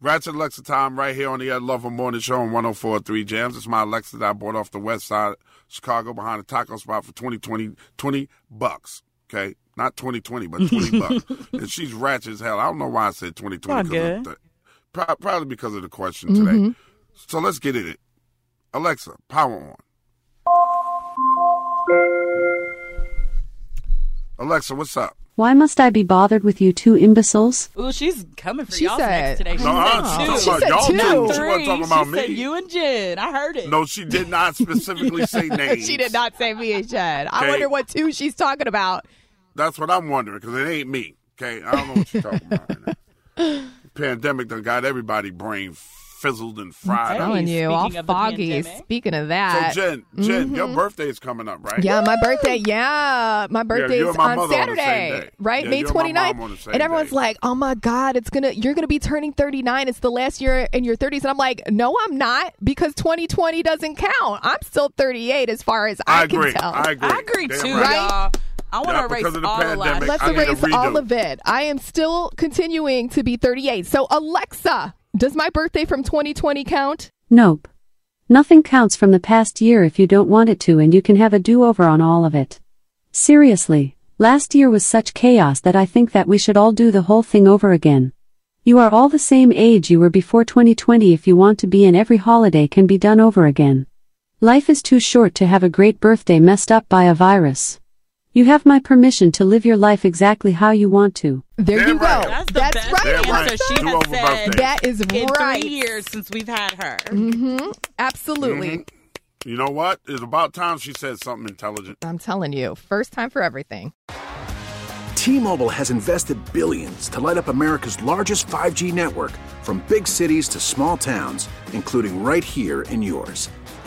Ratchet Alexa time right here on the Ed Lover Morning Show on 104.3 Jams. It's my Alexa that I bought off the west side of Chicago behind a taco spot for 20, 20 20 bucks. Okay? Not 2020, but 20 bucks. And she's ratchet as hell. I don't know why I said 2020. Good. the- probably because of the question today. Mm-hmm. So let's get it. Alexa, power on. Alexa, what's up? Why must I be bothered with you two imbeciles? Ooh, she's coming for She y'all said- next today. She No, said two. talking She said y'all two. too. She wasn't Three. talking about she me. said you and Jen. I heard it. No, she did not specifically say names. she did not say me and Chad. I Okay. wonder what two she's talking about. That's what I'm wondering because it ain't me. Okay, I don't know what you're talking about. Right now. Pandemic done got everybody brain fizzled and fried. Hey, up. telling you, all speaking foggy. Speaking of that, So that, Jen, Jen, your mm-hmm. birthday is coming up, right? yeah, my birthday. Yeah, my birthday you and my on mother on Saturday, right? Yeah, May you and 29th. mom on the same and everyone's day. like, "Oh my God, it's gonna you're gonna be turning 39. It's the last year in your 30s." And I'm like, "No, I'm not, because 2020 doesn't count. I'm still 38 as far as I, I agree. can tell." I agree. I agree Damn too, right. y'all. I want Yeah, to erase because of the all the pandemic, last. Let's I erase all of it. I am still continuing to be 38. So, Alexa, does my birthday from 2020 count? Nope. Nothing counts from the past year if you don't want it to, and you can have a do over on all of it. Seriously, last year was such chaos that I think that we should all do the whole thing over again. You are all the same age you were before 2020 if you want to be, and every holiday can be done over again. Life is too short to have a great birthday messed up by a virus. You have my permission to live your life exactly how you want to. There Damn you go. right. That's the That's best right. Damn answer right. she Do has said. That is in right. three years since we've had her. Mm-hmm. Absolutely. Mm-hmm. You know what? It's about time she said something intelligent. I'm telling you, first time for everything. T-Mobile has invested billions to light up America's largest 5G network from big cities to small towns, including right here in yours.